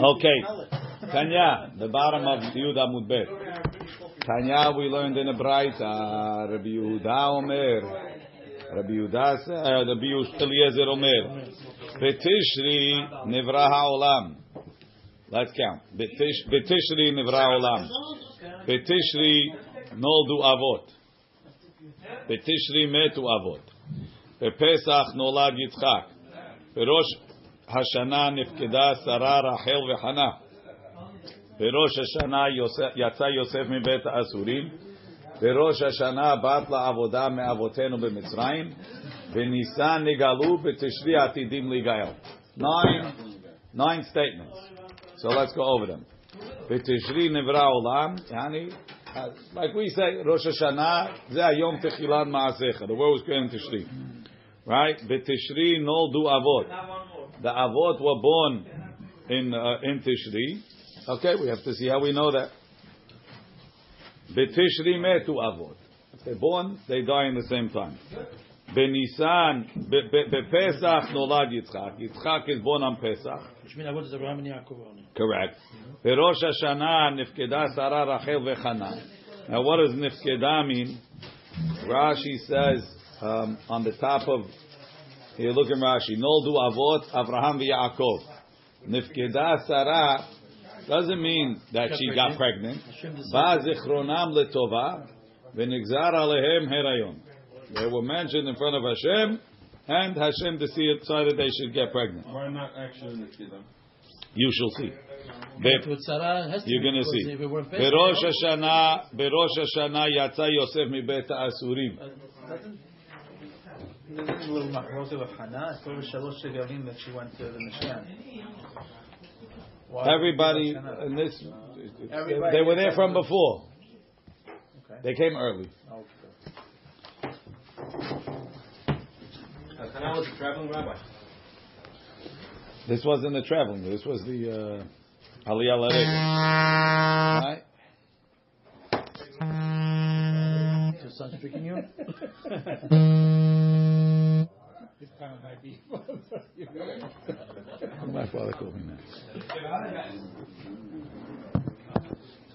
Okay. Tanya, the bottom of Yehuda Mudbet. Tanya, we learned in a Braita, Rabbi Yehuda Omer, Rabbi Yehuda, uh, Rabbi Eliezer Omer, Betishri Nivra HaOlam. Let's count. Betishri Nivra Olam. Betishri Noldu Avot. Betishri Metu Avot. Bepesach Nolad Yitzchak. Berosh Hashana Nifkeda Sarah Rachel Vechana. בראש השנה יצא יוסף מבית האסורים, בראש השנה בת לעבודה מאבותינו במצרים, בניסן נגאלו, בתשרי עתידים להיגאל. Nine, nine statements. So let's go over them. בתשרי נברא עולם, יעני, like we say, ראש השנה, זה היום תחילת מעשיך. The word was created in תשרי. Right? בתשרי נולדו אבות. The Avot were born in uh, in Tishri. Okay, we have to see how we know that. B'Tishri metu Avot. If they're born, they die in the same time. Benisan, bePesach nolad Yitzchak. Yitzchak is born on Pesach. Which means Avot is Abraham and Yaakov only. Correct. Berosh Hashanah nifkeda Sarah Rachel vechana. Now, what does nifkeda mean? Rashi says um, on the top of here, look at Rashi. Noldu avot Abraham v'Yaakov. Nifkeda Sarah doesn't mean that she got pregnant. Ba'zichronam letova v'nigzar alehem herayon. They were mentioned in front of Hashem, and Hashem decided they should get pregnant. Why not actually in the kiddush? You shall see. With Sarah, has to You're be, going to because see. if it were Pesach, Berosh Hashanah, Berosh Hashanah yatsa Yosef mibet Asurim. There's a little mahloket of Hannah. It's over Shalosh Regalim that she went to the Mishkan. Why- Everybody in this, Everybody they were there from before. Okay. They came early. Okay. Hannah was a traveling rabbi. This wasn't the traveling. This was the uh, Aliyah Larega. Right? Your son's tricking you? My father called me that.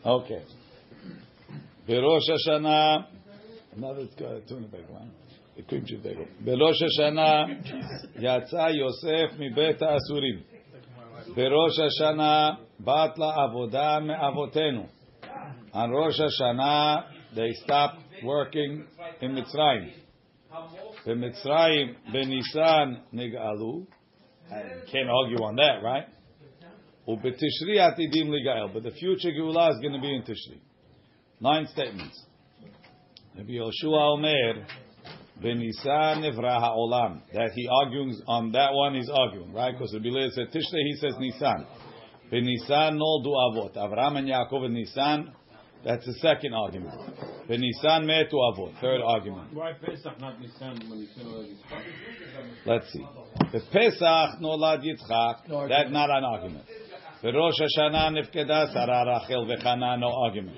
Okay. Berosh Hashanah. Now let's go. Turn it back one. The cream should take it. Berosh Hashanah yatsa Yosef מבית האסורים. בראש השנה בת לעבודה מאבותינו. On Rosh Hashanah, they stopped working in Mitzrayim. B'mitzrayim b'nisan nigalu. Can't argue on that, right? U'b'tishri atidim ligael. But the future Geulah is going to be in Tishri. Nine statements. Rabbi Yoshua Omer b'nisan nevra ha'olam. That he argues on that one, he's arguing, right? Because Rabbi Leah said Tishrei, he says Nisan. B'nisan nol du avot. Avram and Yaakov and Nisan. That's the second argument. V'nisan to avot. Third argument. Why Pesach, not Nissan? when you say Let's see. The Pesach nolad Yitzchak, no that's not an argument. The Rosh Hashanah nifkeda Sarah Rachel v'chana, no argument.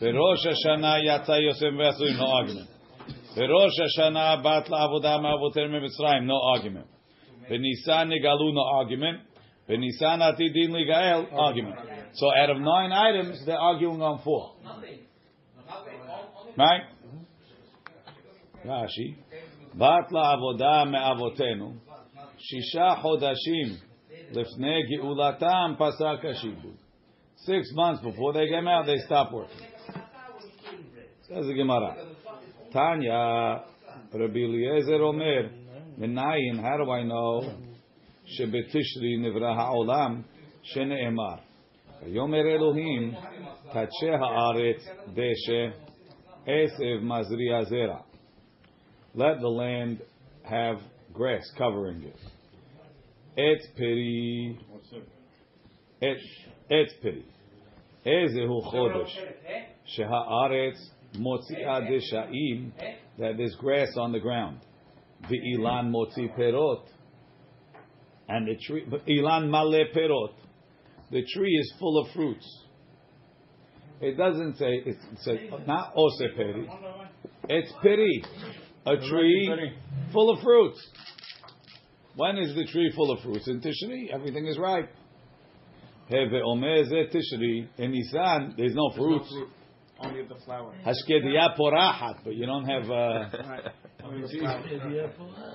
The Rosh Hashanah yatsa Yosef v'asuim, no argument. The Rosh Hashanah bat la'avodah ma'avoter me'mitzrayim, no argument. V'nisan nigalu, no argument. V'nisan atidin ligael, argument. So out of nine items, they're arguing on four. Nothing. Right? רש"י, בת לעבודה מאבותינו, שישה חודשים לפני גאולתם פסק השיבוד. Six months before they came out, they stopped working. Says the Gemara. Tanya, Rabbi Eliezer Omer, Menayin, how do I know? שבתשרי נברא העולם, שנאמר. ויאמר אלוהים, תדשה הארץ דשא, עשב מזריע זרע. Let the land have grass covering it. Et peri, What's it? et, et peri. איזהו חודש שהארץ מוציאה דשאים, that there's grass on the ground. ואילן מוציא פירות. And the tree, אילן מלא פירות. the tree is full of fruits. It doesn't say it's, it's a, not oseperi. It's peri, a tree full of fruits. When is the tree full of fruits? In Tishri, everything is ripe. Tishri in Nisan, there's no fruits. Fruit. Only the flower. Hashkediya porahat, but you don't have. Uh, right.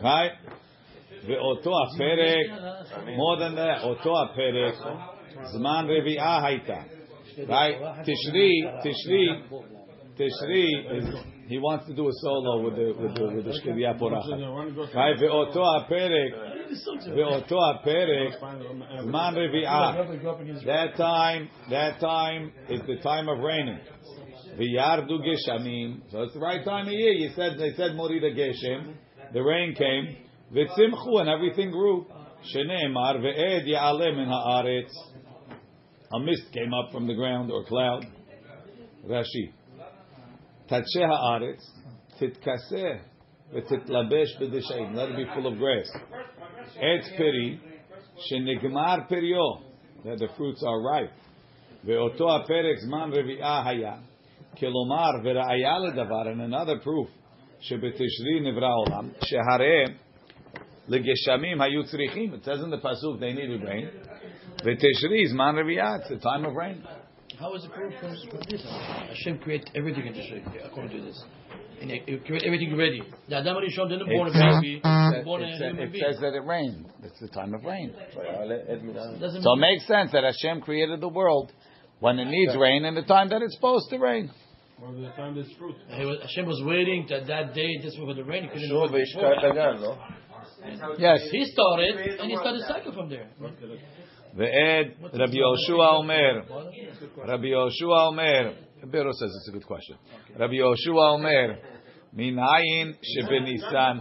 right? Ve'oto aperek, more than that, oto aperek. זמן רביעה הייתה. Right? Tishri, Tishri, Tishri is, he wants to do a solo with the, with the, with the Shkedia porachat. Right? ואותו הפרק, ואותו הפרק, זמן רביעה. That time, that time is the time of raining. V'yardu geshamim. So it's the right time of year. You said they said morida geshem. The rain came. V'tzimchu and everything grew. Sheneemar ve'ed ya'aleh min haaretz. A mist came up from the ground or cloud. Rashi. Tatshe haaretz titkaseh v'titlabesh b'deshaim. Let it be full of grass. Etz peri shenigmar perio. That the fruits are ripe. ואותו הפרק זמן רביעה היה. כלומר, וראיה לדבר, and another proof, שבתשרי נברא העולם, שהרי It says in the pasuk they needed rain. Is man the time of rain. How is it proved from this? Hashem created everything in Tishri according to this. And he created everything ready. The Adam Rishon didn't born a baby, born a human being. It says that it rained. It's the time of rain. So it makes sense that Hashem created the world when it needs rain and the time that it's supposed to rain. Or the time fruit. Hashem was waiting that that day, this was going rain. He couldn't before. והשקעת הגן, לא? Yes. He started, and he started the cycle from there. ועד רבי יהושע אומר, רבי יהושע אומר, Bero says it's a good question. רבי יהושע אומר, מנין שבניסן,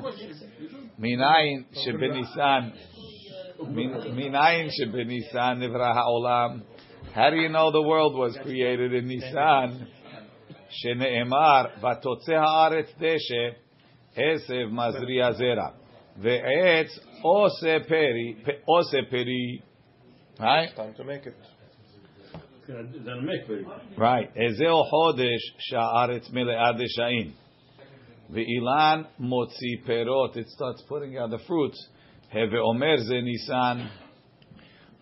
מנין שבניסן, מנין שבניסן נברא העולם. How do you know the world was created in Nisan? שנאמר, ותוצא הארץ דשא, עשב מזריע זרע, ועץ עושה פרי, עושה פרי, right? Time to make it. Then make very Right. Ezeo chodesh sha'aretz mele'ad desha'im. Ve'ilan motzi perot. It starts putting out the fruits. Heve'omer ze nisan.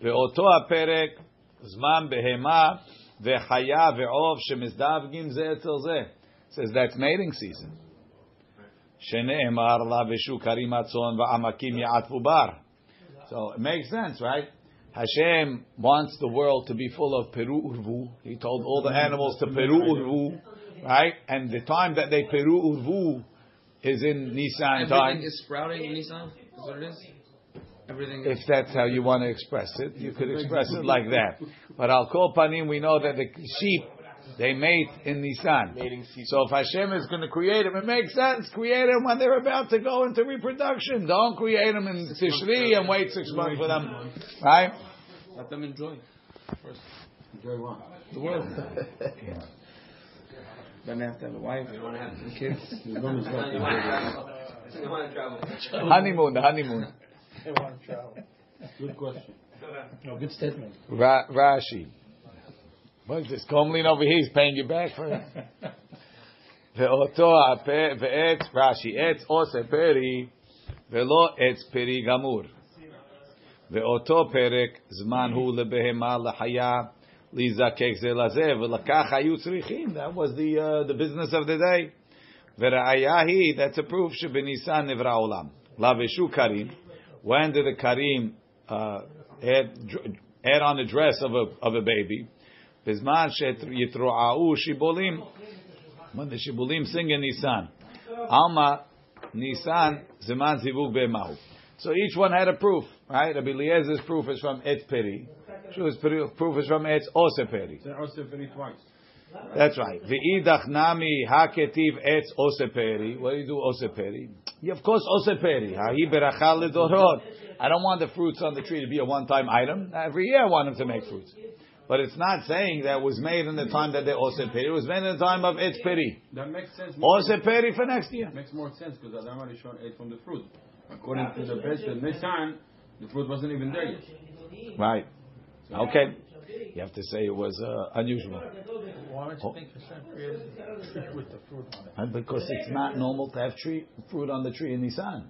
Ve'oto ha'perek zman behema ve'chaya ve'ov shemizdavgim ze etzel ze. Says that's mating season. Shene'emar la v'shu karim atzon va'amakim ya'atvu bar. So it makes sense, right? Hashem wants the world to be full of peru urvu. He told all the animals to peru urvu, right? And the time that they peru urvu is in Nisan time. Everything is sprouting in Nissan? Is what it is? Everything If that's how you want to express it, you could express it like that. But al kol panim, we know that the sheep they mate in Nisan. Mating. So if Hashem is going to create them, it makes sense. Create them when they're about to go into reproduction. Don't create them in Tishri and wait six months for them, right? Let them enjoy. Enjoy what? The world. then they have to have a wife, they want to have some kids. As long as that. Honeymoon, the honeymoon. They want to travel. Good question. No, good statement. Ra- Rashi. What is this? Comlin over here, he's paying you back for it. ואותו הפה, ועץ, רש"י, עץ עושה פרי, ולא עץ פרי גמור. ואותו פרק, זמן הוא לבהמה, לחיה, להיזקק זה לזה, ולקח היו צריכים. That was the, uh, the business of the day. וראיה היא, that's a proof שבניסן נברא עולם. לבשו כרים, when did the karim uh, add, add on the dress of a, of a baby? בזמן שיתרועעו שיבולים, when the שיבולים sing in Nisan. Alma, Nisan, זמן זיווג בהמהו. So each one had a proof, right? Rabbi Eliezer's proof is from Etz Peri. Shu's proof is from Etz Ose Peri. Say also very twice. That's right. V'idach nami haketiv etz oseperi. What do you do oseperi? Yeah, of course oseperi. Hahi berachal ledorot. I don't want the fruits on the tree to be a one-time item. Every year I want them to make fruits. But it's not saying that it was made in the time that they oseperi. It was made in the time of its peri. That makes sense. more- Oseperi for next year. Makes more sense because Adam Rishon ate from the fruit. According to the best of Nisan, the fruit wasn't even there yet. Right. Okay. You have to say it was uh, unusual. Why don't you think the with the fruit on it? And because it's not normal to have tree, fruit on the tree in Nisan.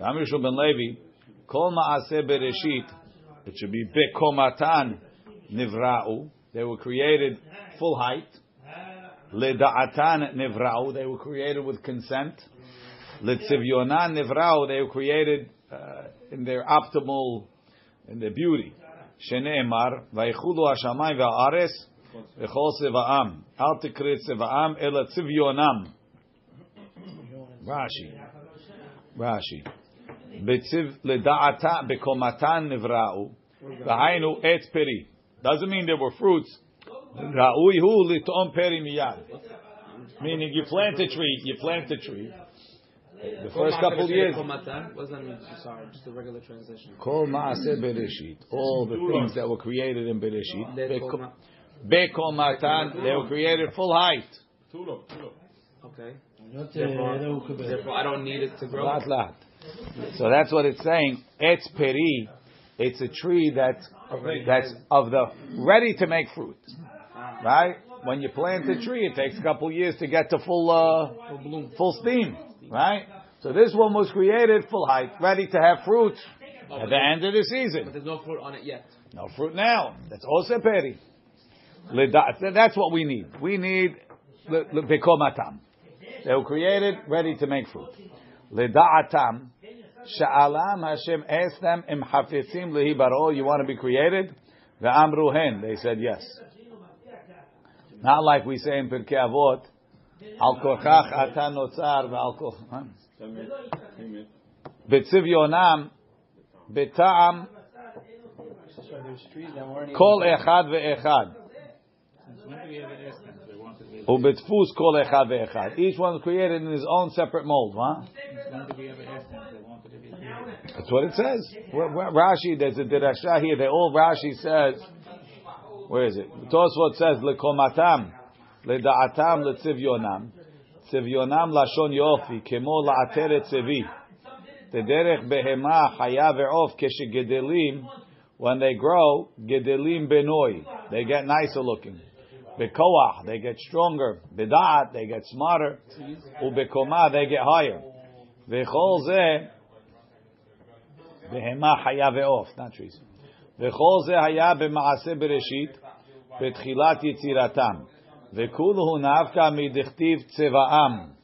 גם יהושע בן לוי, כל מעשה בראשית, it should be בקומתן נבראו, they were created full height. לדעתן נבראו, they were created with consent. לצביונן נבראו, they were created uh, in their optimal, in their beauty. שנאמר, ויחולו השמיים והארץ וכל צבאם. אל תקרא צבאם, אלא צביונם. רש"י, רש"י. בצב, לדעתה, בקומתן נבראו, והיינו עץ פרי. Doesn't mean there were fruits. ראוי הוא לטעום פרי מיד. Meaning you plant a tree, you plant a tree. The first couple years, Komatan? What does that mean? Sorry, just a regular translation. Kol Maaseh Bereshit, all the things that were created in Bereshit, Lekoma- Bekol Matan, they were created full height. Tulo, tulo. Okay. Not, uh, Therefore, לא הוא קבל. therefore, I don't need it to grow. Lat lat. So that's what it's saying. Etz peri, it's a tree that's that's of the ready to make fruit, right? When you plant a tree, it takes a couple years to get to full uh, Full steam, right? So this one was created full height, ready to have fruit at the end of the season. But there's no fruit on it yet. No fruit now. That's also peri. That's what we need. We need bekomatam. They were created ready to make fruit. Leda'atam. Sha'alam Hashem asked them, Im hafitzim lehi baro, you want to be created? Ve'amru hen. They said yes. Not like we say in Pirkei Avot, Al kochach ata notzar ve'al koch. huh? Amen. Amen. B'tzivyonam, b'ta'am, That's why there's trees that weren't even. kol echad ve'echad. Ubetfus kol echad ve'echad. Each one created in his own separate mold, huh? That's what it says. Rashi, there's a derasha here. They all Rashi says. Where is it? Tosfot says lekomatam, ledaatam, letzivionam, tzivionam lashon yofi, kemo laateret tzivi. Tederech behema chaya ve'of keshegedelim. When they grow, gedelim benoi, they get nicer looking. Bekoach, they get stronger. Bedaat, they get smarter. Ubekoma, they get higher. Vechol zeh בהמה, חיה ועוף, not trees. וכל זה היה במעשה בראשית, בתחילת יצירתם. וכולו נפקא מדכתיב צבאם.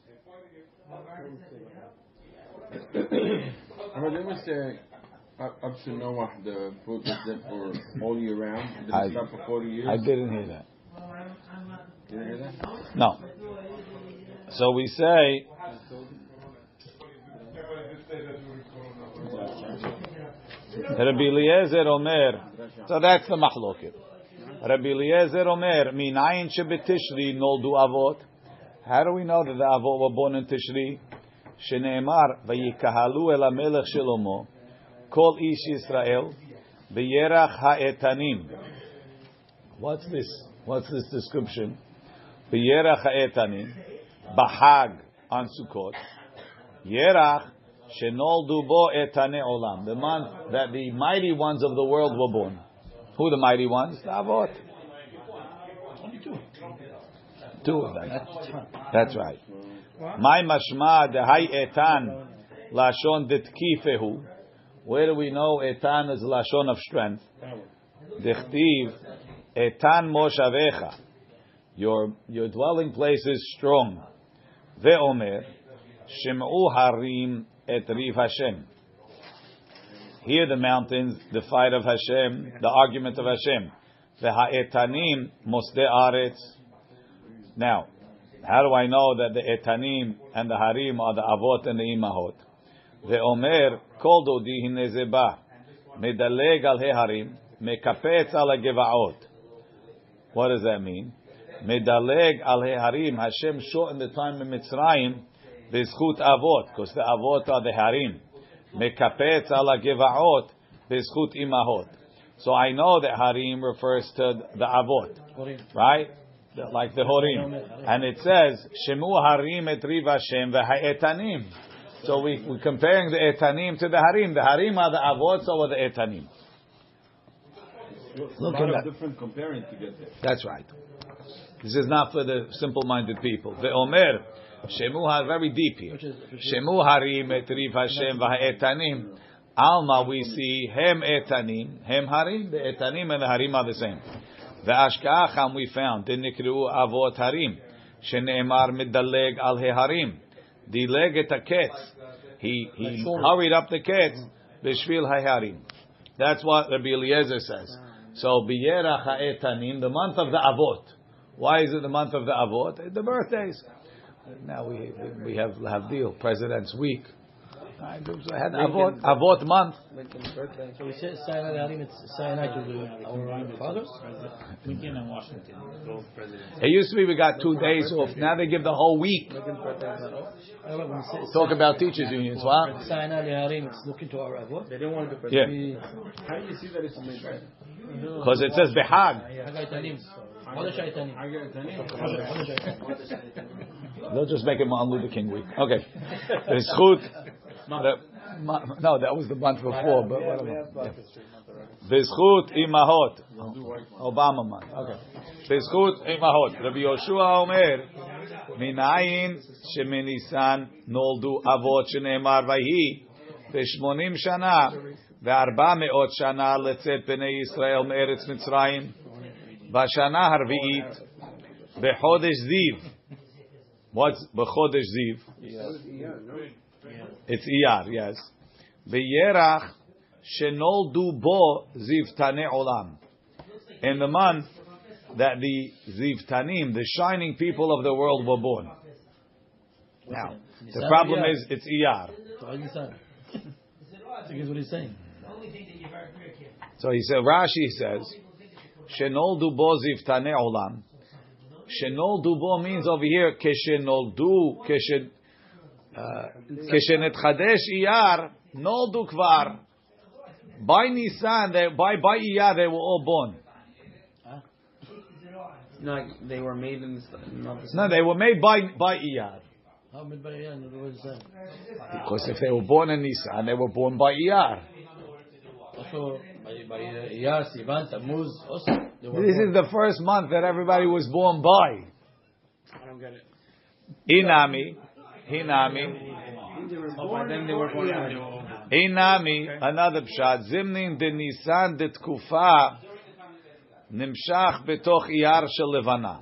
But didn't we say up, up to Noah the fruit was there for all year round? Did it I- stop for 40 years? I didn't hear that. You didn't hear that? No. So we say, Rabbi Eliezer Omer. So that's the machloket. Rabbi Eliezer Omer, minayin shebetishri noldu avot. How do we know that the avot were born in Tishri? Sheneemar vayikahalu el amelech Shlomo, kol ish Israel, v'yerach ha'etanim. What's this? What's this description? V'yerach ha'etanim, bahag on Sukkot. Yerach Shenol dubo etane olam. The month that the mighty ones of the world were born. Who the mighty ones? The Avot. Two of them. That's right. My mashma dehai etan lashon ditkifehu. Where do we know etan is lashon of strength? Dichtiv etan moshavecha. Your your dwelling place is strong. Ve'omer shim'u harim et riv Hashem. Hear the mountains, the fight of Hashem, the argument of Hashem. Ve'ha'etanim mosde aretz. Now, how do I know that the etanim and the harim are the avot and the imahot? Ve'omer kol dodi hine zeba medaleg al harim mekapetz al gevaot. What does that mean? Medaleg al harim. Hashem shortened the time in Mitzrayim bezchut avot because the avot are the harim. Mekapetz al gevaot bezchut imahot. So I know that harim refers to the avot, right? Like the horim, and it says shemu harim et riv Hashem v'ha'etanim. So we we're comparing the etanim to the harim. The harim are the avot, so are the etanim. Look a lot at of that. different comparing to get there. That's right. This is not for the simple-minded people. The Omer, Shemu very deep here. Shemu harim et riv Hashem v'ha'etanim. Alma, we see hem etanim, hem harim. The etanim and the harim are the same. The ashka'acham we found. Dinikru avot harim. Shene'emar midaleg al harim. Dileg et haketz. He he hurried up the ketz. B'shvil harim. That's what Rabbi Eliezer says. So biyerach ha'etanim, the month of the avot. Why is it the month of the avot? The birthdays. Now we we have Havdil, President's Week. I had avot, avot month. So we say Sinai Harim, it's Sinai to the, our fathers. Lincoln and Washington, both presidents. It used to be we got two days off. Now they give the whole week. Lincoln's birthday is not off. I don't know, when we say Talk about teachers unions, what? Sinai Harim, it's looking to our avot. They didn't want to do Yeah, How do you see that it's a mitzvah? because it says behag. Haggai Tanim. Chodesh Haitanim. I get it, Tani. Chodesh Haitanim. They'll just make it Martin Luther King week. Okay. The zchut. the- ma- No, that was the month before, but whatever. B'zchut imahot. Obama month. Okay. B'zchut imahot. Rabbi Yoshua Omer, minayin sheminisan noldu avot sheneemar vayhi ב-80 שנה וארבע מאות שנה לצאת בני ישראל מארץ מצרים בשנה הרביעית בחודש זיו. What's Bechodesh Ziv? It's Iyar, yes. Beyerach Shenol Du bo zivtane olam. In the month that the ziv tanim, the shining people of the world, were born. Now, the problem is it's Iyar. So he said, Rashi says, shenoldu bo zivtane olam. Shenoldu bo means over here, keshenoldu, keshen, uh, keshenetchadesh iyar, noldu kvar. By Nisan, they, by, by iyar, they were all born. No, they were made in this. Not this No, they were made by, by iyar. How many by yeah, what is that? Because if they were born in Nisan, they were born by iyar. Also, by by Iyar, Sivan, Tammuz, also. they were This is the first month that everybody was born by. I don't get it. Inami, Hinami, Oh, then they were born. already. Inami, another pshat, zimnin de Nisan de tkufa nimshach betoch iyar shel levana.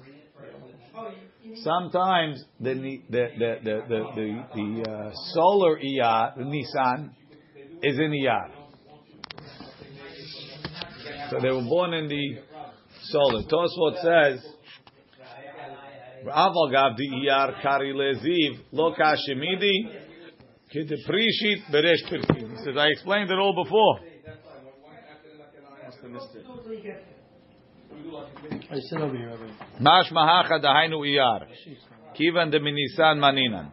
Sometimes the the the the the, the, the uh, solar iyar, the Nisan, is in iyar. So they were born in the solar. Tosfot says. Aval gav di iyar kari leziv lo kashemidi Kedeprishit beresh pirkim. He says, I explained it all before. I sit over here. Over. Mash mahacha dahainu iyar. Kivan de minisan maninan.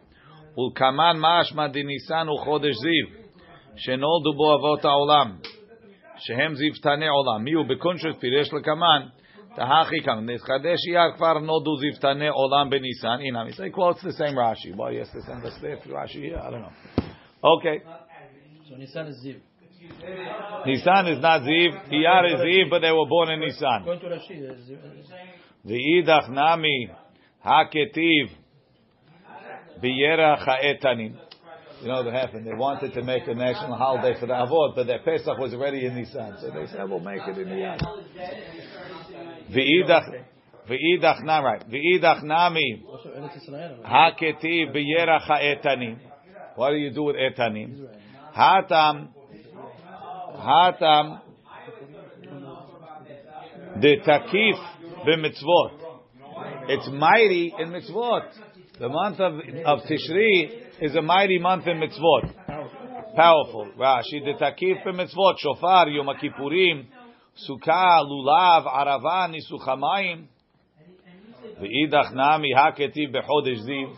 Ulkaman mashma de nisan u chodesh ziv. שנולדו בו אבות העולם, שהם זיוותני עולם. מי הוא בקונשת פירש לקמן, תהכי כאן, נחדש אייר כבר נולדו זיוותני עולם בניסן, הנה, he quotes the same Rashi. Why yes, to send us there Rashi here? I don't know. Okay. So Nisan is Ziv. Nisan is not Ziv, Iyar is Ziv, but they were born in Nisan. Going to Rashi, uh, Ziv- You know what happened? They wanted to make a national holiday for the Avot, but their Pesach was already in Nisan, so they said, "We'll make it in the end." V'idach. V'idach nami haketi b'yerach ha'etanim. What do you do with etanim? Hatam, hatam, the takif v'mitzvot. It's mighty in mitzvot. The month of of Tishri is a mighty month in mitzvot. Powerful. Rashi, the takif in mitzvot, shofar, yom kippurim, sukkah, lulav, arava, nisuchamayim. V'idach nami haketiv bechodesh ziv.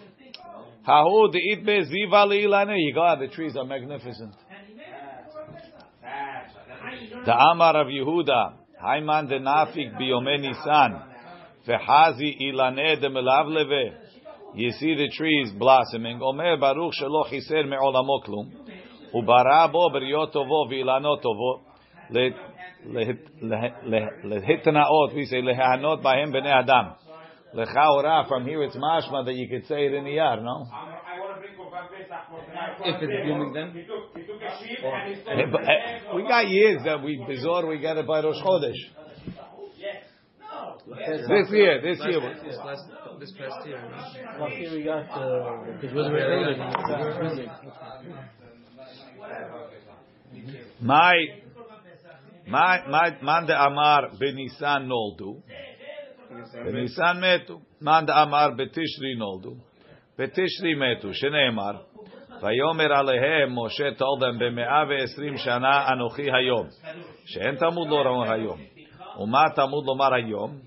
Hahu de'it be'ziv ali'ilane. You go, the trees are magnificent. The Amar of Yehuda, Haiman de Nafik biyome Nisan, v'hazi ilane de melavleve. You see the trees blossoming. Omer Baruch shelo chiser me'olamo klum. Ubara bo beriot tovo v'ilano tovo. Le- le- le- le- Lehitnaot, we say lehanot bahem b'nei adam. Lechaora, from here it's mashma that you could say it in the yard, no? If it's blooming then. Eh, eh, We got years that we bizarre, we got it by Rosh Chodesh. This year, this year This last, this past year. no? Last year we got uh, Because we're early. My, my, my, man de amar benisan noldu. Benisan metu. Man de amar betishri noldu. Betishri metu. Shneemar. ויאמר עליהם, משה told them, במאה ועשרים שנה אנוכי היום. שאין תלמוד לומר היום. ומה תלמוד לומר היום?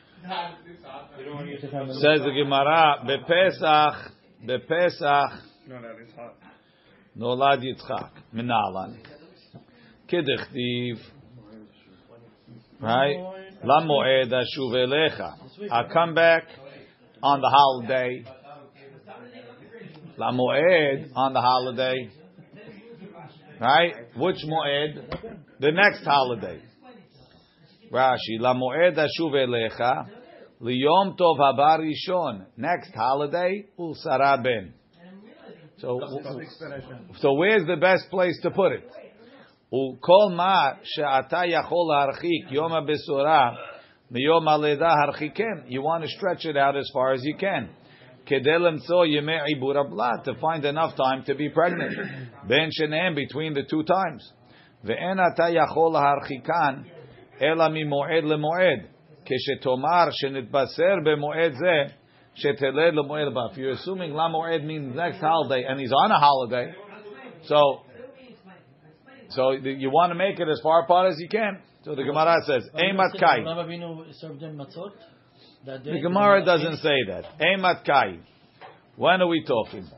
Says the Gemara, Bepesach, Bepesach, Nolad Yitzchak, Menalan. Kedichtiv, right? Lamoed Ashuv Elecha. I come back on the holiday. Lamoed on the holiday. Right? Which Moed? The next holiday. Rashi, למועד אשוב אליך, ליום טוב הבא ראשון. Next holiday, ולשרה בן. So, so where's the best place to put it? וכל מה שאתה יכול להרחיק יום הבשורה מיום הלידה הרחיקם. You want to stretch it out as far as you can. כדי למצוא ימי עיבור הבלת, to find enough time to be pregnant. בין שניהם, between the two times. ואין אתה יכול להרחיקן אלא ממועד למועד. כשתאמר שנתבשר במועד זה, שתלד למועד הבא. If you're assuming למועד means next holiday, and he's on a holiday, so so you want to make it as far apart as you can. So the Gemara says, Eimat kai. Abraham Avinu served them matzot that day. The Gemara doesn't say that. Eimat kai. When are we talking?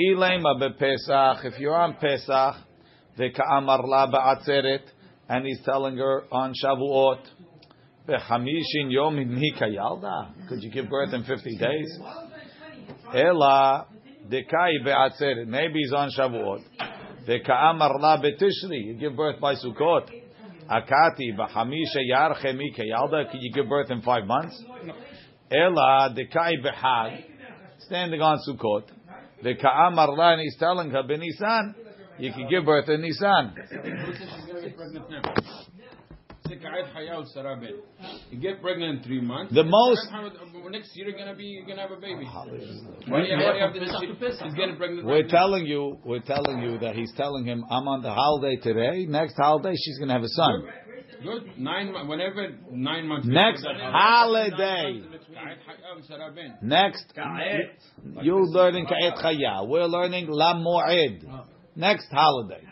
Ilema bePesach. If you're on Pesach, veKa'amar la ba'atzeret, and he's telling her on Shavuot. Could you give birth in 50 days? Ela dekai be'atzeret. Maybe he's on Shavuot. VeKa'amar la beTishri. You give birth by Sukkot. Akati b'chamisha yarche mika yalda. Could you give birth in five months? Ela dekai behag, standing on Sukkot. The ka'amar la, and he's telling her benisan, you can give birth in Nisan. Let's say she's gonna get pregnant now. Say ka'ed hayal Sarah ben. You get pregnant in three months. The most- Uh, Next year you're gonna be, you're gonna have a baby. Why do you why do you have this? Pesach to Pesach. She's getting pregnant. We're right now. telling you, we're telling you that he's telling him, I'm on the holiday today. Next holiday, she's going to have a son. Good. Nine months. Whenever nine months. Next before holiday. Ka'ed hayal Next, you're learning ka'et chaya. We're learning la mo'ed. Next holiday.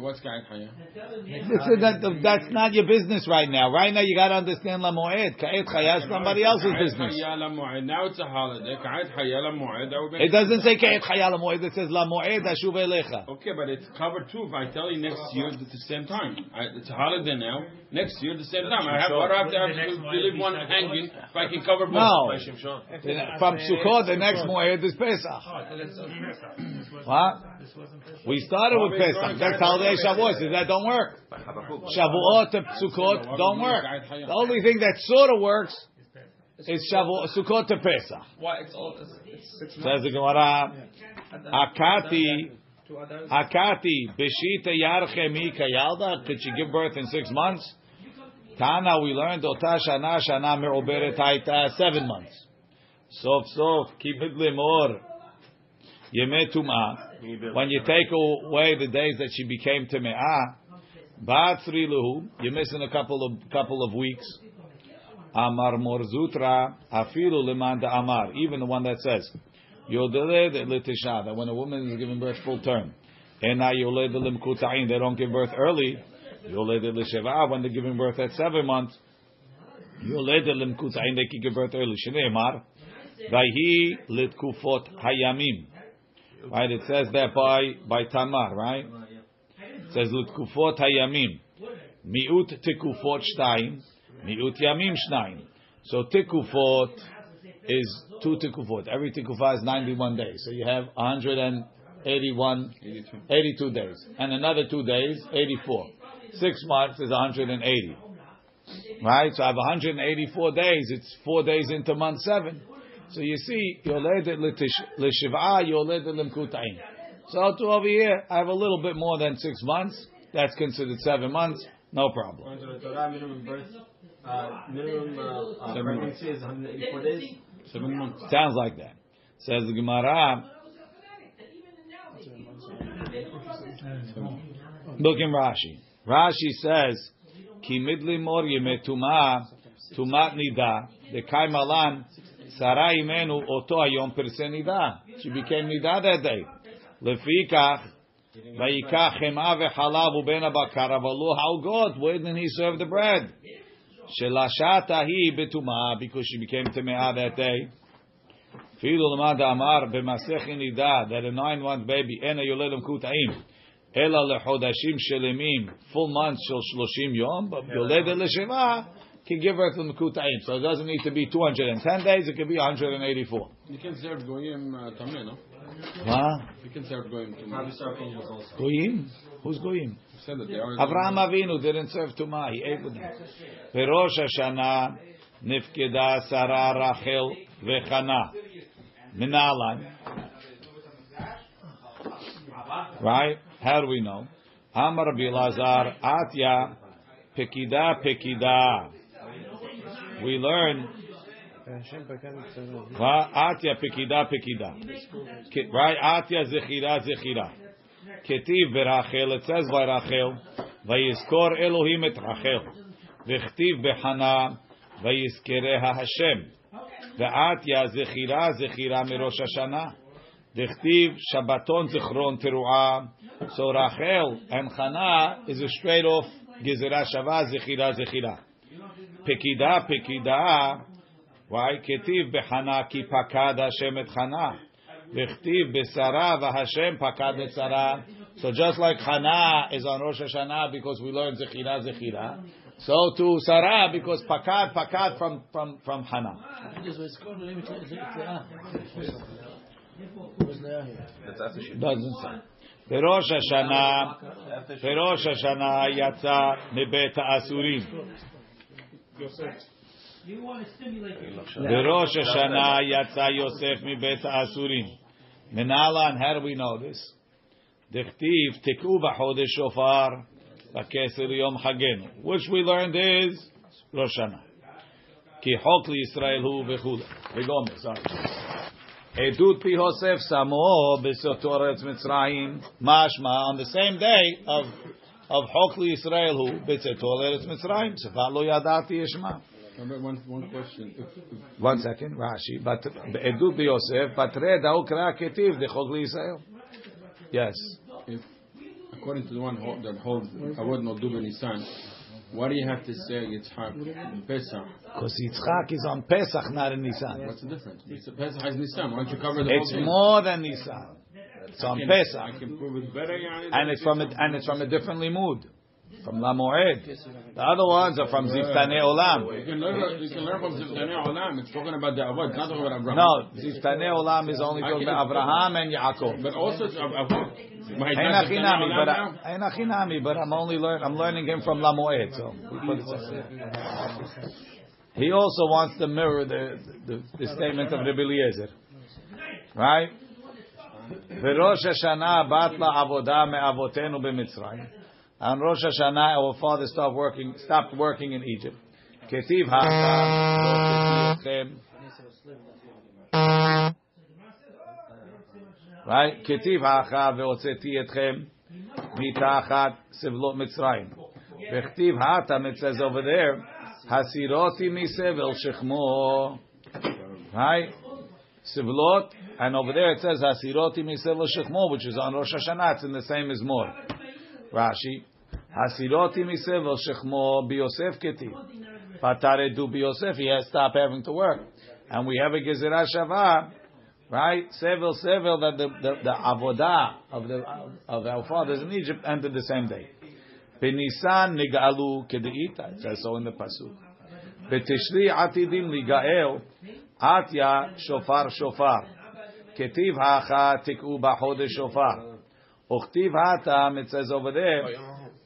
So what's ka'ed hayal? This that, that's not your business right now. Right now, you got to understand la mo'ed. Ka'et chaya is somebody else's Ka'ed business. hayal mu'ed. Now it's a holiday. Ka'ed hayal mu'ed. That would be- It doesn't say ka'et chaya la mo'ed. It says la mo'ed ashuv elecha. Okay, but it's covered too. If I tell you next year at the same time, I, it's a holiday now. Next year at the same time, I have. What do I have to have to, to leave one hanging if I can cover both? No. From Sukkot, the next mo'ed is Pesach. What? We started with Pesach. Next holiday is Shavuot. So that don't work. Shavuot to Sukkot don't work. The only thing that sort of works is Shavuot, Sukkot to Pesach. Why it's all it's, it's Says the Gemara, Akati, Akati, Beshita Yarche Mika Yalda. Could she give birth in six months? Tana, we learned Ota Shana Shana Me'oberet Haita seven months. Sof Sof Kibid Limor Yemei Tum'ah. When you take away the days that she became Teme'ah, Ba'atzri lehu. You're missing a couple of couple of weeks. Amar morzutra afilu leman amar. Even the one that says yodele litisha. That when a woman is giving birth full term, and now yoled limkutayin. They don't give birth early. Yoled lisheva. When they're giving birth at seven months. Yoled limkutayin. They can give birth early. Shneimar. Vayhi litkufot hayamim. Right, it says that by by Tamar, right? It says litkufot hayamim. Miut tikufot shtayim, miut yamim shnayim. So tikufot is two tikufot. Every tikufah is 91 days. So you have 181, 82 days. And another two days, 84. Six months is 180. Right? So I have 184 days. It's four days into month seven. So you see, yoledet l'shiv'a, yoledet l'mkutayim. So to over here, I have a little bit more than six months. That's considered seven months. No problem. Under the Torah, minimum birth, uh, minimum uh, uh, pregnancy is 184 days. Seven months. Sounds like that. Says the Gemara. Look in Rashi. Rashi says, "Ki midli mor yemetuma tumat nida dekai malan Sarah imenu oto ayom perse nida. She became nida that day. Lefikach vayikach chema vechalav uben abakar avalu how God where didn't he serve the bread? Shelashata hi betuma because she became temea that day. Filu lemad amar b'masech nida that a nine month baby ena yoledem kutaim. Ela lechodashim shelemim full shel shloshim yom but yoledet leshema can give birth to Mekutayim. So it doesn't need to be 210 days, it can be 184. You can serve goyim uh, tameh, no? Huh? You can serve goyim tameh. Probably serve angels also. Goyim? Who's Goyim? You said that they. Avraham Avinu didn't serve Tumah, he ate with them. Perosh Hashanah nifkeda Sarah Rachel vechana. Minalan. Right? How do we know? Amar Rabbi Lazar Atya Pekida Pekida. We learn Atya Pekida Pekida. Right? Atya Zechira Zechira. Ketiv berachel. It says by Rachel. Elohim et Rachel. Vechtiv bechana. Vayizkereha Hashem. Ve'atya Zechira Zechira Mirosh Hashanah. Dechtiv Shabbaton Zichron Teruah. So Rachel and Chana is a straight off Gezerah Shava Zechira Zechira. Pekida Pekida. Why? Ketiv bechana ki pakad Hashem et Chana. Vechtiv besara v'Hashem pakad et Sarah. So just like Chana is on Rosh Hashanah because we learn Zechira Zechira. So to Sarah because pakad pakad from from from Hana. This was called name it's it's Leah. Where's Leah here? Doesn't say. בראש השנה, בראש השנה יצא מבית האסורים. Yosef. You. Rosh Hashanah yatsa Yosef mi bet Asurim. Menalan, how do we know this? Dechtiv teku b'chodesh shofar b'keser yom chagenu. Which we learned is Rosh Hashanah. Ki hok Yisrael hu v'chule. V'gomer, sorry. Edut pi Yosef samo b'sotor Mitzrayim. Mashma, on the same day of of Hokli Israel who Betzetol Eretz Mitzrayim Sefa Lo Yadati Yishma. One, question. One second, Rashi. But Edu Yosef, Patre Dao Kra Ketiv de Hokli Israel. Yes. If, according to the one that holds, I would not do any sign. Why do you have to say Yitzchak in Pesach? Because Yitzchak is on Pesach, not in Nisan. What's the difference? It's a Pesach is Nisan. Why don't you cover the whole thing? It's more than Nisan. It's on Pesach. I can prove it better, And it's from a, and it's from a different limud. From Lamoed. The other ones are from Ziftane Olam. You can learn, you can learn from Ziftane Olam. It's talking about the Avod. It's not talking about Abraham. No, Ziftane Olam is only talking about Abraham and Yaakov. But also it's Av- Avod. Why, it's Ein not Ziftane achinami, but I- now? ein achinami, but I'm only learn. I'm learning him from. So put it separate. he also wants to mirror the, the, the statement of Rabbi Eliezer, right? V'rosh Hashanah bat la'avodah me'avotenu b'mitzrayim. On Rosh Hashanah, our father stopped working, stopped working in Egypt. Ketiv Right? Ketiv ve'otzeti etchem sevlot Mitzrayim. V'chtiv it says over there, hasiroti misevel shechmo. Right? Sivlot, and over there it says hasiroti misevel shechmo, which is on Rosh Hashanah. It's in the same as more. Rashi, hasiroti misevel shechmo biyosef ketiv. Pataredu biyosef. He has to stop having to work, and we have a gezerah shava. Right, sevel sevel that the, the, the avodah of the of our fathers in Egypt ended the same day. Benisan nigalu kedeita. It says so in the pasuk. Betishri atidim ligael atya shofar shofar. Ketiv hacha tik'u b'chodesh shofar. Uchtiv hatam. It says over there.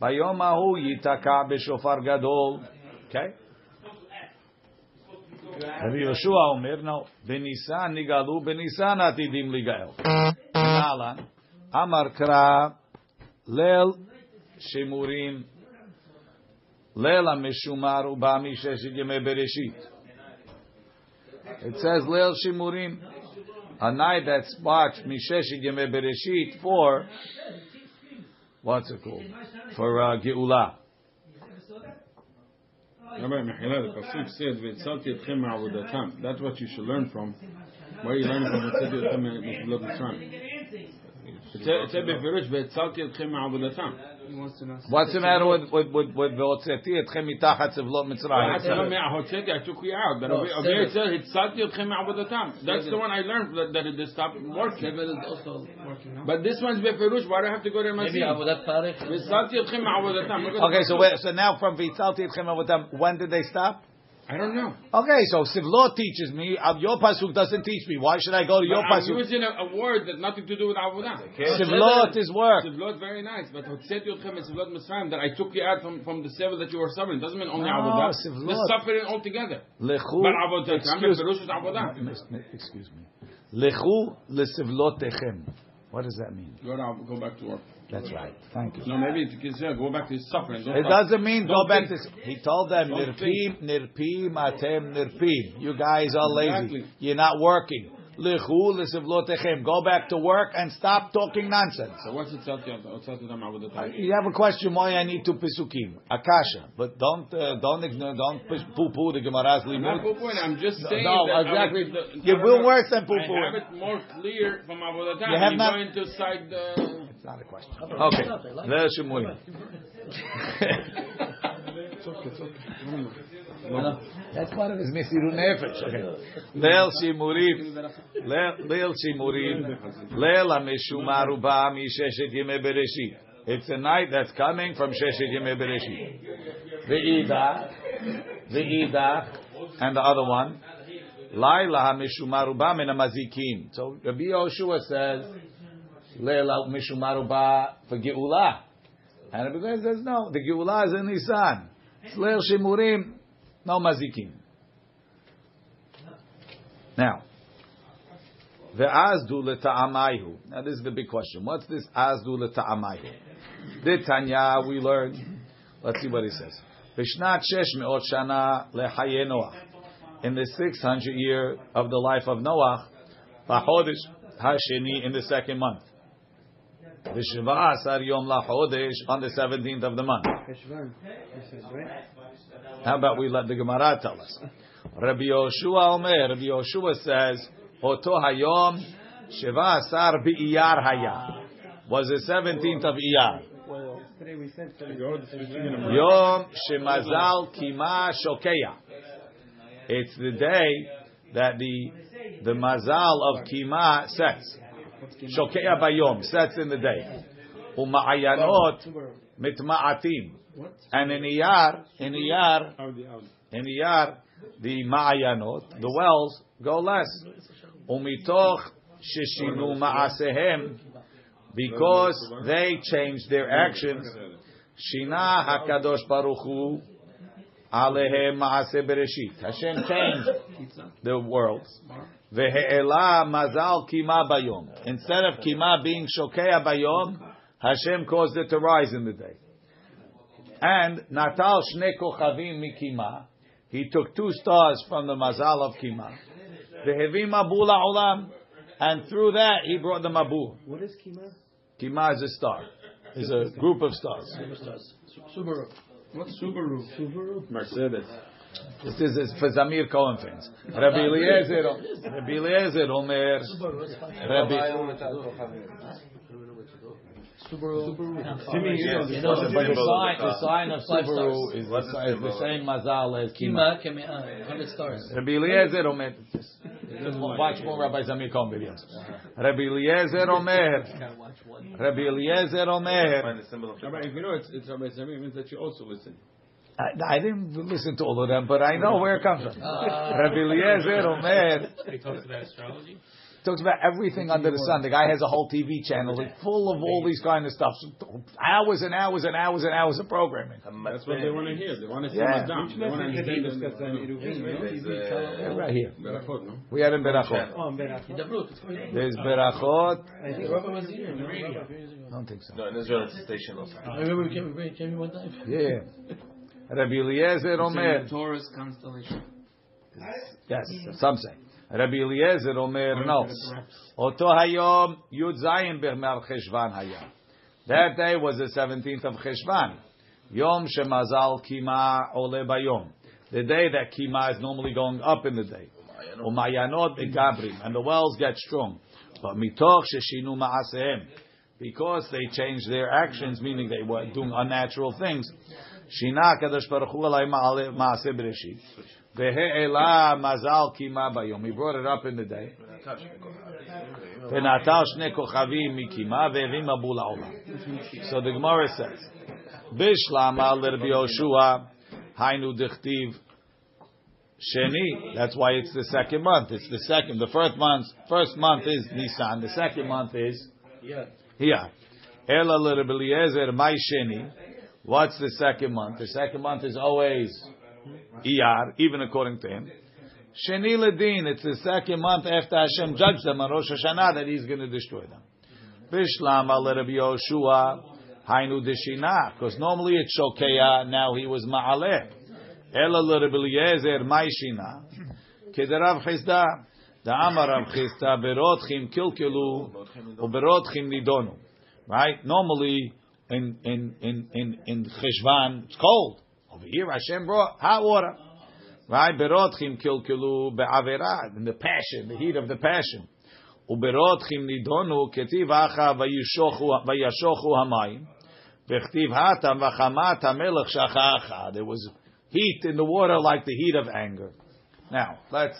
Bayom ahu yitaka b'shofar gadol. Okay. Rabbi Yoshua Omer, no, benisan nigalu, benisan atidim ligael. Nalan, Amar Kra, Lel Shemurim, Lel HaMeshumar Uba Misheshit Yemei Bereshit. It says Lel Shemurim, a night that's watched Misheshit Yemei Bereshit for, what's it called? For uh, Geulah. That's what you should learn from. Where you learn from. It said- it said befirish, "V'etzalti etchem ma'avodatam." He wants to know. What's the matter with with with with Ve'otzeti etchem mitachat zevlot I Mitzrayim? said, "Me'ahotzeti," I took you out. But No, over over here it says, "Hitzalti etchem ma'avodatam." That's the one I learned that, that it stopped working. Seven is also working now. But this one's befirush. Why do I have to go there Maybe myself? Avodat Parech. V'etzalti etchem ma'avodatam. Look at Okay, the so pasuk. wait, so now from Vitzalti etchem avotam, when did they stop? I don't know. Okay, so Sivlot teaches me. Uh, your pasuk doesn't teach me. Why should I go to your I'm pasuk? using a, a word that nothing to do with avodah. Sivlot is work. Sivlot very nice, but Hotzeti Otchem is Sivlot Mitzrayim that I took you out from, from the seven that you were suffering. Doesn't mean only No, avodah. Sivlot. The suffering altogether. Lechu. But avodah, Excuse, avodah. Excuse me. Lechu lesivlotechem. What does that mean? Go down, go back to work. That's right. Thank you. No, maybe it can say go back to his suffering. Don't It stop. doesn't mean go Don't back to. think. He told them Don't nirpim, nirpim, atem nirpim. You guys are lazy. Exactly. You're not working. Lechu lesivlotechem. Go back to work and stop talking nonsense. So what's it Hotzeti Hotzeti Dam Avodah? You have a question why I need two pesukim, akasha, but don't uh, don't ignore, don't poo poo the Gemara's I'm not limud. poo-pooing, I'm just saying No, that exactly. I was- the- You will no, worse than I poo-pooing. have it more clear from Avodah. You have You're not- going to side the... It's not a question. Okay, there's Shemurim. That's part of his mesiru nefesh. Leil Shemurim, Leil Leil Leil HaMeshumar Uba Misheshet Yemei Bereshit. It's a night that's coming from Sheshet Yemei Bereshit. Ve'idach, Ve'idach, and the other one, Laila HaMeshumar Uba Min HaMazikim. So Rabbi Yoshua says, Leil HaMeshumar Uba for Geulah. And Rabbi Yoshua says, no, the Geulah is in Nisan. Leil Shemurim, no Mazikim. Now, the azdu leta'amayhu. Now this is the big question. What's this azdu leta'amayhu? Did Tanya we learned? Let's see what he says. Bishnat shesh me'ot shana lechaye Noach. In the 600 year of the life of Noah, b'chodesh hasheni in the second month. V'sheva asar yom lachodesh on the 17th of the month. Heshvan. This is right. How about we let the Gemara tell us? Rabbi Yoshua Omer, Rabbi Yoshua says, Oto hayom sheva asar bi'iyar haya. Was the 17th of Iyar. Today we said seven. Yom shemazal kima shokeya. It's the day that the the mazal of kima sets. Shokeya bayom sets in the day. Uma'ayanot mitma'atim. And in Iyar, in Iyar, in Iyar, the ma'ayanot, the wells, go less. Umitoch sheshinu ma'asehem, because they changed their actions. Shina hakadosh baruch hu alehem ma'ase bereshit. Hashem changed the worlds. Vehe'ela mazal kima bayom. Instead of kima being shokea bayom, Hashem caused it to rise in the day. And natal shne kochavim mikima. He took two stars from the mazal of kima. Vehevi mabul olam. And through that, he brought the mabul. What is Kima? Kima is a star. Is a group of stars. Subaru. What's Subaru? Subaru. Mercedes. This is, is for Zamir Cohen fans. Rabbi Eliezer, Rabbi Eliezer Omer, Rabbi, Subaru. Yes, You know, the sign, the sign of Subaru is the, is the same mazal as Kima. Kima, Kima, 100 uh, stars. Rabbi Eliezer Omer, watch more Rabbi Zamir Cohen videos. Rabbi Eliezer Omer, Rabbi Eliezer Omer, Rabbi, if you know it's, it's Rabbi Samir, it means that you also listen. I, I didn't listen to all of them, but I know where it comes from. Rabbi Eliezer oh, Omer, He talks about astrology. talks about everything under the sun. The guy has a whole TV channel like, full of all these kind of stuff. Hours and hours and hours and hours of programming. That's what they want to hear. They want to see Yeah. what's down. They want to understand the Right here. Berachot, no? We had in Berachot. Hidabrut, it's going on. There's Berachot. Rabbi was here in the radio years ago. I don't think so. No, in Israel it's a station also. I remember we came, we came here one time. Yeah. Rabbi Eliezer Omer. Taurus constellation. Yes, some say. Rabbi Eliezer Omer, no. Oto hayom Yud Zayin Bermar Cheshvan haya. That day was the 17th of Cheshvan. Yom Shemazal Kima Ole Bayom. The day that Kima is normally going up in the day. Umayanot Begabrim. And the wells get strong. But Mitoch Sheshinu Ma'asehem. Because they changed their actions, meaning they were doing unnatural things. Shina Kadosh Baruch Hu Alay Ma'aseh Bereshit. Ve'e'ela Mazal Kima Bayom. He brought it up in the day. ונטל שני כוכבים מקימה והביא מבול לעולם. So the Gemara says, בשלמה לרבי יהושע, היינו דכתיב שני. That's why it's the second month. It's the second. The first month, first month is Nisan. The second month is Yeah. Iyar. Ela לרבי אליעזר, my sheni. What's the second month? The second month is always Iyar, even according to him. Sheni Ladin, it's the second month after Hashem judged them on Rosh Hashanah that He's going to destroy them. Bishlam al Rabbi Yoshua, Hainu Deshina, because normally it's Shokeya, now he was Ma'aleh. Ela Rabbi Eliezer, Maishina, Kederav Chisda, the Amar Rav Chisda, Berotchim Kilkilu, Uberotchim Nidonu. Right? Normally, in, in, in, in, in Cheshvan, it's cold. Over here, Hashem brought hot water. Right? Berotchim kilkilu be'avera, in the passion, the heat of the passion. Uberotchim nidonu ketiv acha vayashochu hamayim. Vechtiv hatam vachamat hamelech shachacha. There was heat in the water like the heat of anger. Now, let's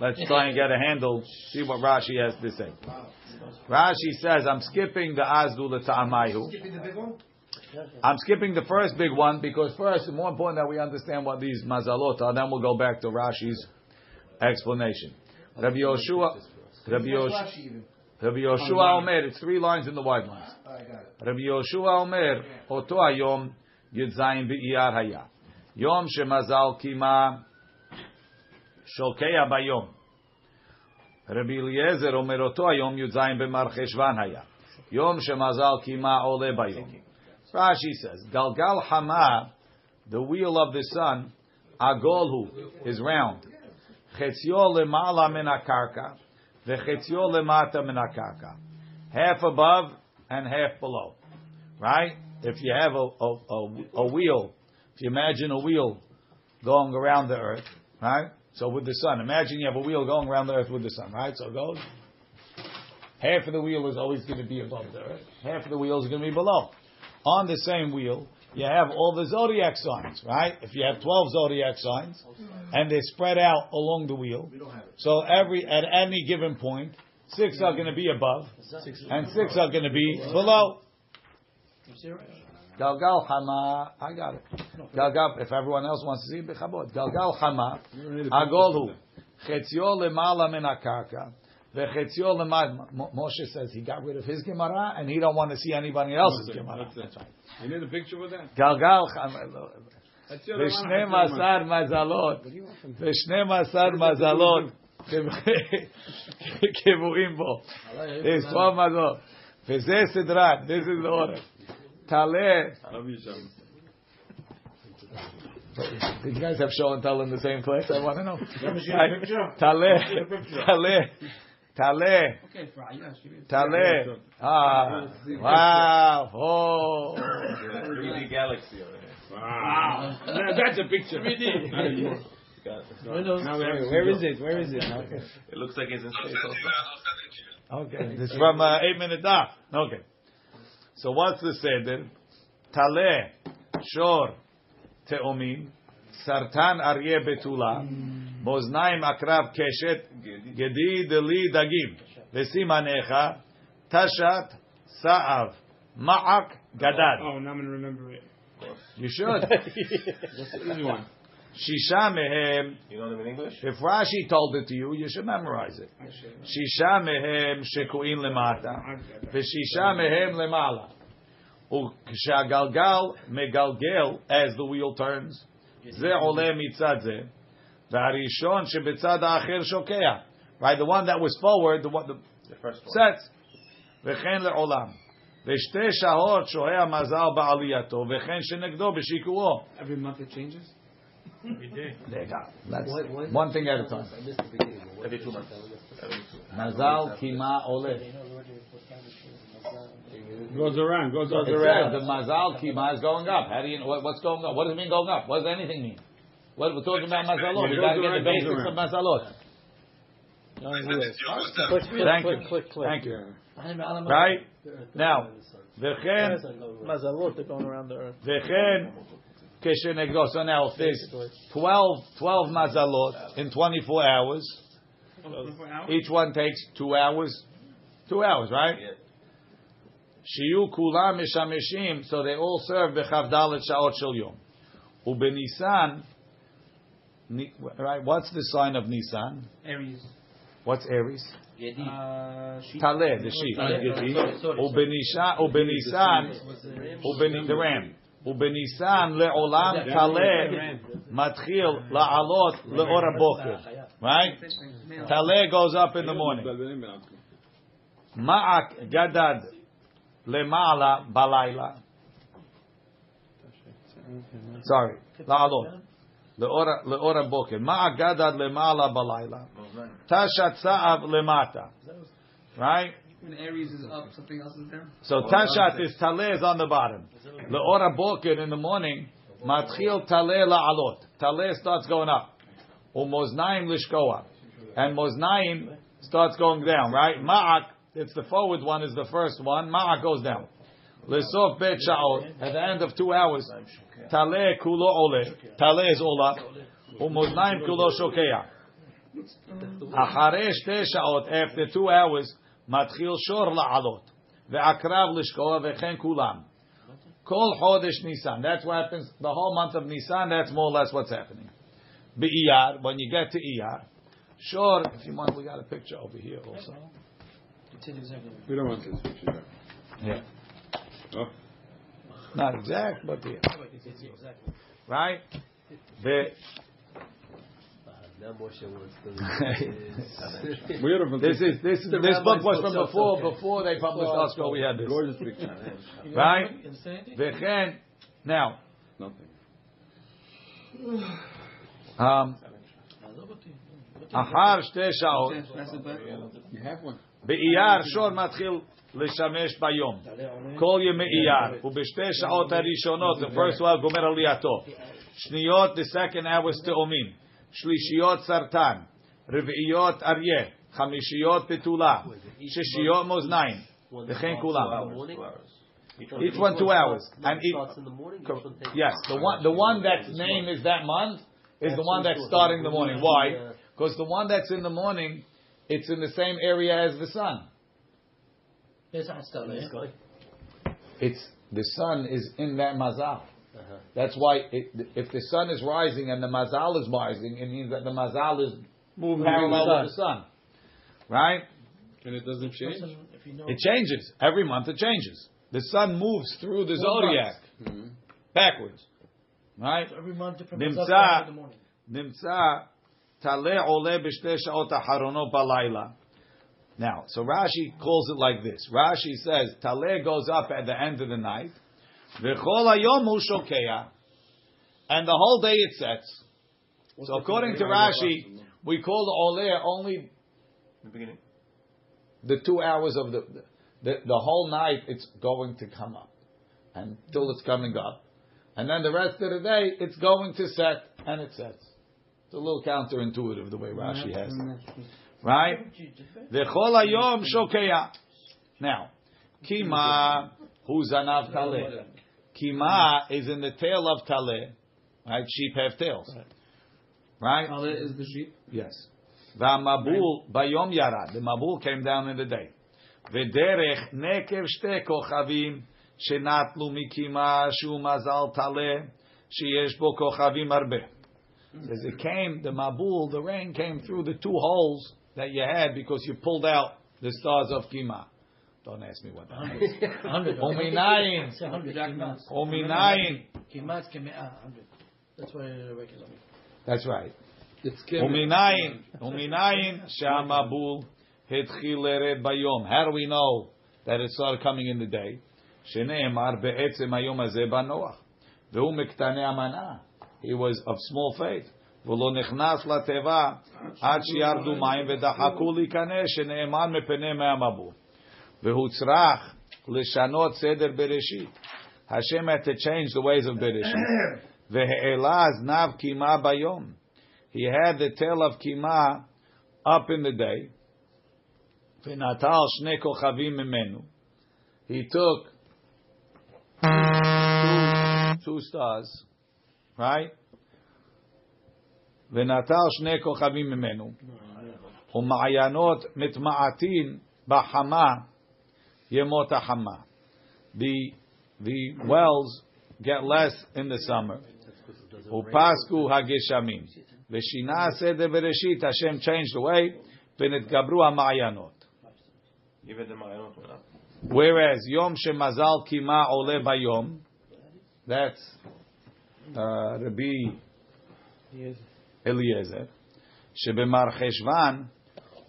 let's try and get a handle, see what Rashi has to say. Rashi says, I'm skipping the Azdu L'Ta'amayu. I'm skipping the first big one because first it's more important that we understand what these mazalot are. Then we'll go back to Rashi's explanation. Rabbi Yoshua, Rabbi Yoshua, Rabbi Yoshua Omer. It's three lines in the wide lines. Rabbi Yoshua Omer. Oto hayom yedzayin be'iyar haya. Yom shemazal kima shokeya bayom. Rabbi oto hayom yedzayin be'mar cheshvan haya. Yom shemazal kima ole bayom. Rashi says, Galgal Hama, the wheel of the sun, Agolhu, is round. Chetzio lemala min akarka, vechetzio lemata min akarka. Half above and half below. Right? If you have a, a wheel, if you imagine a wheel going around the earth, right? So with the sun, imagine you have a wheel going around the earth with the sun, right? So it goes. Half of the wheel is always going to be above the earth. Half of the wheel is going to be below on the same wheel, you have all the zodiac signs, right? If you have 12 zodiac signs, and they're spread out along the wheel, so every at any given point, six are going to be above, and six are going to be below. Galgal Hama, I got it. Galgal, if everyone else wants to see, bechabot. Galgal Hama, Agolhu, Chetzio lemala min akarka, vechetzio lemad. Moshe says he got rid of his Gemara, and he don't want to see anybody else's Gemara. That's it. You need a picture with that? Galgal Hama. That's your ושנים עשר מזלות, ושנים עשר מזלות קבועים בו. יש 12 מזלות. וזה סדרן, this is Tale. Did you guys have show and tell in the same place? I want to know. Tale. Tale. Tale. Tale. Ah. Wow. Oh. 3D galaxy. Wow. That's a picture. 3D. Where is it? Where is it? Okay. It looks like it's in space. Also. Okay. It's from uh, eight minutes. Ah. Okay. So what's the seder? Taleh, shor, te'omim, sartan arye betula, moznaim akrav keshet, gedi deli dagim, vesimanecha, tashat, sa'av, ma'ak, gadad. Oh, now I'm gonna remember it. You should. That's the easy one. Shisha mehem, You know them in English? if Rashi told it to you, you should memorize it. Shisha mehem shekuin lemata. וששישה מהם למעלה. וכשהגלגל מגלגל, as the wheel turns, זה עולה מצד זה, והראשון שבצד האחר שוקע. Right, the one that was forward, the one the The first one. sets. וכן לעולם. ושתי שעות שוהה המזל בעלייתו, וכן שנגדו בשיקועו. Every month it changes. There you go. That's one thing at a time. Every two months. Mazal kima olef. Goes around, goes it around. Says the mazal kima is going up. How do you? What's going up? What does it mean going up? What does anything mean? What we're talking about mazalot. We got to get the basics of mazalot. Thank you. Thank you. Right now, v'chen mazalot are going around the earth. V'chen Kishenegdo. So now if there's 12, 12 mazalot in 24 hours, each one takes two hours. Two hours, right? Shiu kulam mishamishim. So they all serve bechavdalet shaot shel yom. Ubenisan. Right. What's the sign of Nisan? Aries. What's Aries? Uh, Taleh, the sheep. Ubenisan. Ubenisan. The ram. ובניסן לעולם טלה מתחיל לעלות לאור הבוקר. Right? טלה goes up in the morning. מעק גדד למעלה בלילה. Sorry, לעלות. לאור, לאור הבוקר. מעק גדד למעלה בלילה. תשת צעב למטה. Right? When Aries is up, something else is down. So Tashat is Taleh is on the bottom. Leora Boker in the morning, Matchil Taleh La'alot. Taleh starts going up. Umoznaim Lishkoa. And Moznaim starts going down, right? Ma'ak, it's the forward one, is the first one. Ma'ak goes down. Lesof Bet Sha'ot. At the end of two hours, Taleh Kulo Ole. Taleh is Ola. Umoznaim Kulo Shokea. Acharesh Te After two hours, מתחיל שור לעלות, ועקרב לשקוע, וכן כולם. כל חודש ניסן, that's what happens, the whole month of Nisan, that's more or less what's happening. באייר, when you get to Iyar, sure, if you want, we got a picture over here also. We don't want this picture. Yeah. Oh. Not exact, but here. Right? The, Beautiful. this picture. is this The this book rabbis was from themselves, before okay. before they published Well, Oscar. We had this, Gorgeous picture. right? V'chen. Now, Nothing. um, אחר שתי שעות, Pass it back. You have one. באייר שור מתחיל לשמש ביום. כל ימי אייר, ובשתי שעות הראשונות, the first one גומר עלייתו. שניות, the second hours תאומים. Shlishiyot Sartan, Riviyot Aryeh, Chamishiyot Betula, Shishiyot Moznaim, V'chein Kulam. Each one two hours. And each, starts in the morning. Yes, the one the one that's name is that month is the one that's starting the morning. Why? Because the one that's in the morning, it's in the same area as the sun. It's the sun is in that mazal. Uh-huh. That's why it, if the sun is rising and the mazal is rising, it means that the mazal is Moving parallel the with the sun, right? And it doesn't change. You know it changes every month. It changes. The sun moves through the zodiac mm-hmm. backwards, right? So every month. Nimsa, nimsa, tale ole b'shtei balayla. Now, so Rashi calls it like this. Rashi says, tale goes up at the end of the night, v'chol hayom hu shokea, and the whole day it sets. So according to Rashi, we call the Oleh only The beginning. the two hours of the, the the whole night. It's going to come up until it's coming up, and then the rest of the day it's going to set, and it sets. It's a little counterintuitive the way Rashi has it. Right? V'chol hayom shokeya. Now, kima who's anav taleh. Kima is in the tail of taleh. Right? Sheep have tails. Right? Kale is the sheep. Yes. The V'amabul bayom yara. The mabul came down in the day. V'derech nekev shte kochavim shenatlu mikima shu mazal taleh sheyesh bo kochavim. Says it came, the mabul, the rain came through the two holes that you had because you pulled out the stars of kima. Don't ask me what that means. Hundred. Ominayin. Say hundred. Kimat. Ominayin. Kimat kemea. Hundred. That's why uh, regular. That's right. It's Uminayin, uminayin shamabul hitchil ered bayom. How do we know that it started coming in the day? Sheneemar be'etzem hayom hazeh banoach. Ve'u mektane amana. He was of small faith. ולא נכנס לתיבה עד שירדו מים ודחקו להיכנס, שנאמר מפני מי המבול. והוא צריך לשנות סדר בראשית. Hashem had to change the ways of Bereshit. והעלה זנב קימה ביום. He had the tail of kima up in the day. ונטל שני כוכבים ממנו. He took two, two stars, right? ונטל שני כוכבים ממנו. ומעיינות מתמעטין בחמה Yemot Hamma. The the wells get less in the summer. Upasku hageshamim. Veshina the bereshit. Hashem changed the way. Benetgabru ha'mayanot. Even the mayanot. Whereas Yom Shemazal Kima Ole Bayom, that's uh, Rabbi Eliezer, Shebemar Cheshvan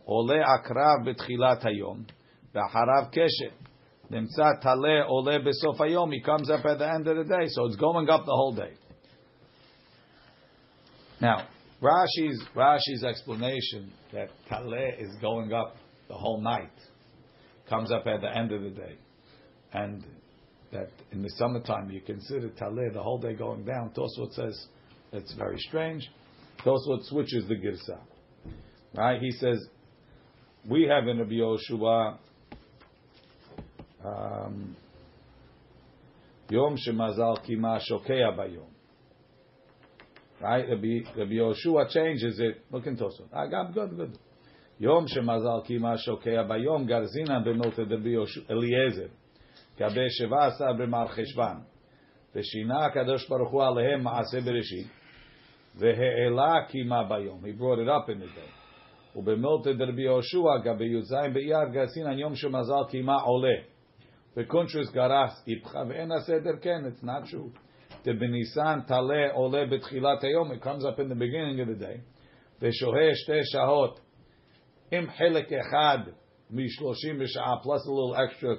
Ole Akrav Betchilat Hayom. V'harav keshet. Nimtza tale ole besof. He comes up at the end of the day, so it's going up the whole day. Now, Rashi's Rashi's explanation that tale is going up the whole night comes up at the end of the day, and that in the summertime you consider tale the whole day going down. Tosfot says it's very strange. Tosfot switches the girsa. Right? He says we have in Rabbi Yoshua um, Yom Shemazal Kima Shokea Bayom. Right? Rabbi, Rabbi Yoshua changes it. Look in Tosfot. Ah, good, good, good. Yom Shemazal Kima Shokea Bayom Garzina Benota Rabbi Eliezer. כבי שבע עשר במר חשוון. ושינה הקדוש ברוך הוא עליהם מעשה בראשית, קימה ביום. He brought it up in the day. ובמילתא דרבי יהושע, גבי י"ז באייר גסינן יום שמזל קימה עולה. וקונטרס גרס איפך ואין הסדר כן it's not true דבניסן תלה עולה בתחילת היום it comes up in the beginning of the day ושוהה שתי שעות Im chelik echad mishloshim b'sha'a plus a little extra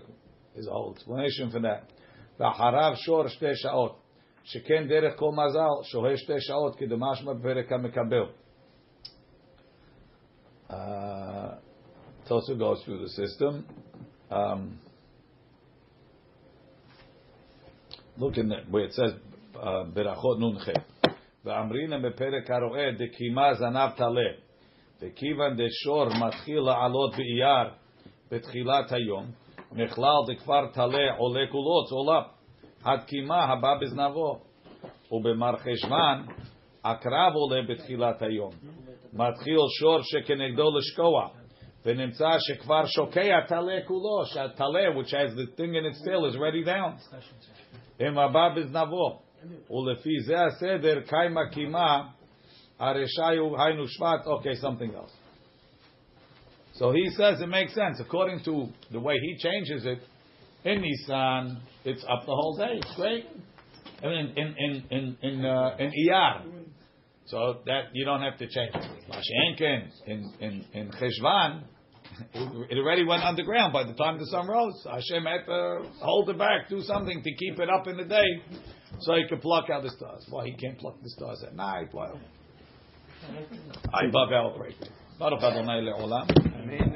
is a whole explanation for that. V'acharav shor shte sha'ot. Sheken derech kol mazal shohe shte sha'ot ki demashma b'perek ha'mekabel. Uh, Tosu goes through the system. Um, look in the, where it says berachot nun chet. ואמרינם בפרק הרואה דקימה זנב טלה וכיוון דשור מתחיל לעלות באייר בתחילת היום, נכלל דכבר טלה עולה כולו, צולה, עד קימה הבא בזנבו. ובמר חשוון, הקרב עולה בתחילת היום. מתחיל שור שכנגדו לשקוע, ונמצא שכבר שוקע טלה כולו, שהטלה, which has the thing in its tail, is ready down. הם הבא בזנבו. ולפי זה הסדר, קיימה קימה Areshayu Hainu Shvat, okay, something else. So he says it makes sense. According to the way he changes it, in Nisan, it's up the whole day. It's great. I mean, in in in in uh, in Iyar, so that you don't have to change it. Mashenken in in in Cheshvan, it already went underground by the time the sun rose. Hashem had to hold it back, do something to keep it up in the day, so he could pluck out the stars. Why he can't pluck the stars at night? Why? I bug out break. Baruch Adonai le'olam. Amen.